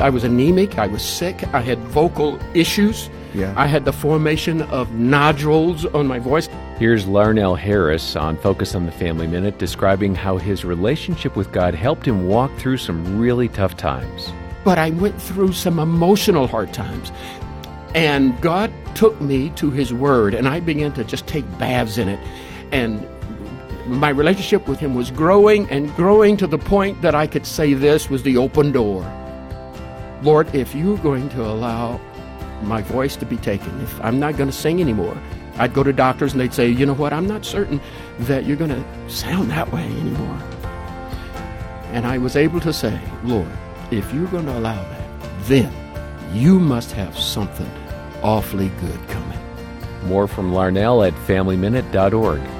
I was anemic. I was sick. I had vocal issues. Yeah. I had the formation of nodules on my voice. Here's Larnelle Harris on Focus on the Family Minute describing how his relationship with God helped him walk through some really tough times. But I went through some emotional hard times. And God took me to His Word, and I began to just take baths in it. And my relationship with Him was growing and growing to the point that I could say this was the open door. Lord, if you're going to allow my voice to be taken, if I'm not going to sing anymore, I'd go to doctors and they'd say, you know what, I'm not certain that you're going to sound that way anymore. And I was able to say, Lord, if you're going to allow that, then you must have something awfully good coming. More from Larnelle at FamilyMinute.org.